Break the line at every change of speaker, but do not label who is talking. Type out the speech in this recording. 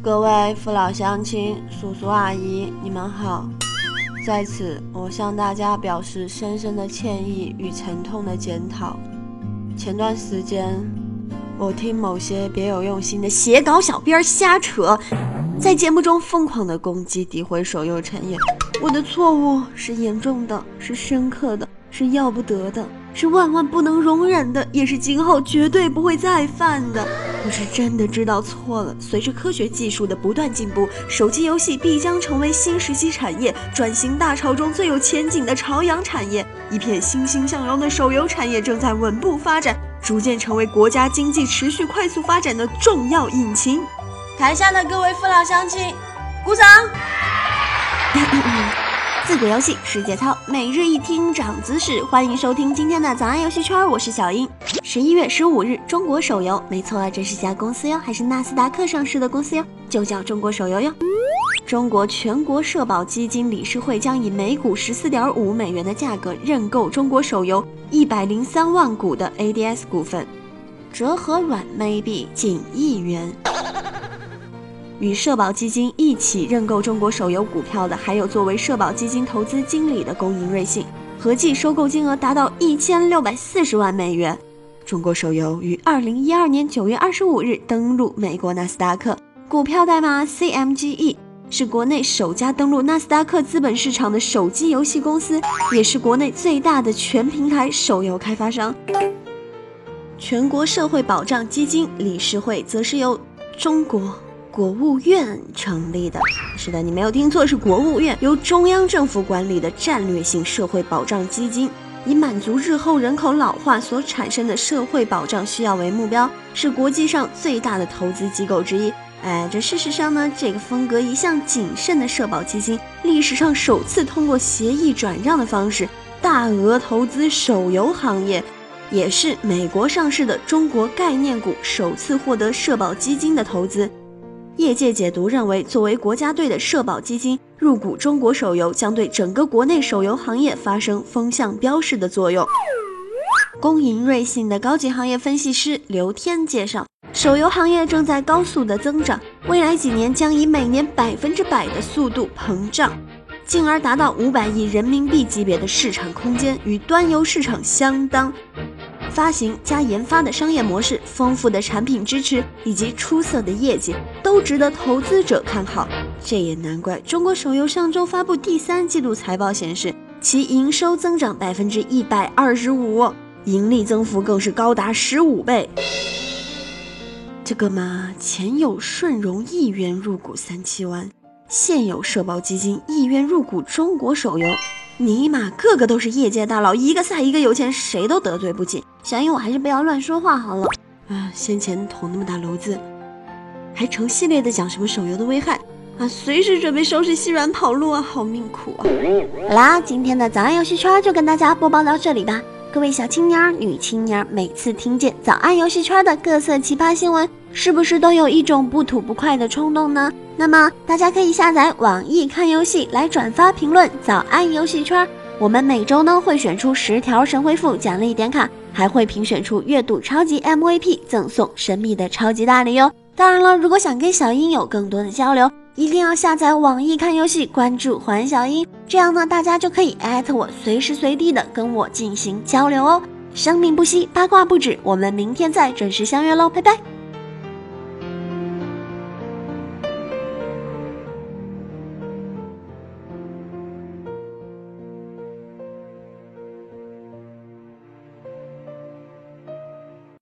各位父老乡亲、叔叔阿姨，你们好！在此，我向大家表示深深的歉意与沉痛的检讨。前段时间，我听某些别有用心的写稿小编瞎扯，在节目中疯狂的攻击、诋毁手游产业。我的错误是严重的，是深刻的，是要不得的。是万万不能容忍的，也是今后绝对不会再犯的。我是真的知道错了。随着科学技术的不断进步，手机游戏必将成为新时期产业转型大潮中最有前景的朝阳产业。一片欣欣向荣的手游产业正在稳步发展，逐渐成为国家经济持续快速发展的重要引擎。台下的各位父老乡亲，鼓掌！自古游戏是节操，每日一听长姿势。欢迎收听今天的早安游戏圈，我是小英。十一月十五日，中国手游，没错，这是家公司哟，还是纳斯达克上市的公司哟，就叫中国手游哟。中国全国社保基金理事会将以每股十四点五美元的价格认购中国手游一百零三万股的 ADS 股份，折合软妹币近亿元。与社保基金一起认购中国手游股票的，还有作为社保基金投资经理的工银瑞信，合计收购金额达到一千六百四十万美元。中国手游于二零一二年九月二十五日登陆美国纳斯达克，股票代码 CMGE，是国内首家登陆纳斯达克资本市场的手机游戏公司，也是国内最大的全平台手游开发商。全国社会保障基金理事会则是由中国。国务院成立的，是的，你没有听错，是国务院，由中央政府管理的战略性社会保障基金，以满足日后人口老化所产生的社会保障需要为目标，是国际上最大的投资机构之一。哎，这事实上呢，这个风格一向谨慎的社保基金，历史上首次通过协议转让的方式大额投资手游行业，也是美国上市的中国概念股首次获得社保基金的投资。业界解读认为，作为国家队的社保基金入股中国手游，将对整个国内手游行业发生风向标式的作用。工银瑞信的高级行业分析师刘天介绍，手游行业正在高速的增长，未来几年将以每年百分之百的速度膨胀，进而达到五百亿人民币级别的市场空间，与端游市场相当。发行加研发的商业模式、丰富的产品支持以及出色的业绩，都值得投资者看好。这也难怪中国手游上周发布第三季度财报显示，其营收增长百分之一百二十五，盈利增幅更是高达十五倍。这个嘛，前有顺荣亿元入股三七湾，现有社保基金亿元入股中国手游。尼玛，个个都是业界大佬，一个赛一个有钱，谁都得罪不起。小英，我还是不要乱说话好了。啊，先前捅那么大篓子，还成系列的讲什么手游的危害啊，随时准备收拾细软跑路啊，好命苦啊。好啦，今天的早安游戏圈就跟大家播报到这里吧。各位小青年儿、女青年儿，每次听见早安游戏圈的各色奇葩新闻，是不是都有一种不吐不快的冲动呢？那么大家可以下载网易看游戏来转发评论早安游戏圈。我们每周呢会选出十条神回复奖励点卡，还会评选出月度超级 MVP，赠送神秘的超级大礼哦。当然了，如果想跟小英有更多的交流，一定要下载网易看游戏，关注环小英，这样呢大家就可以艾特我，随时随地的跟我进行交流哦。生命不息，八卦不止，我们明天再准时相约喽，拜拜。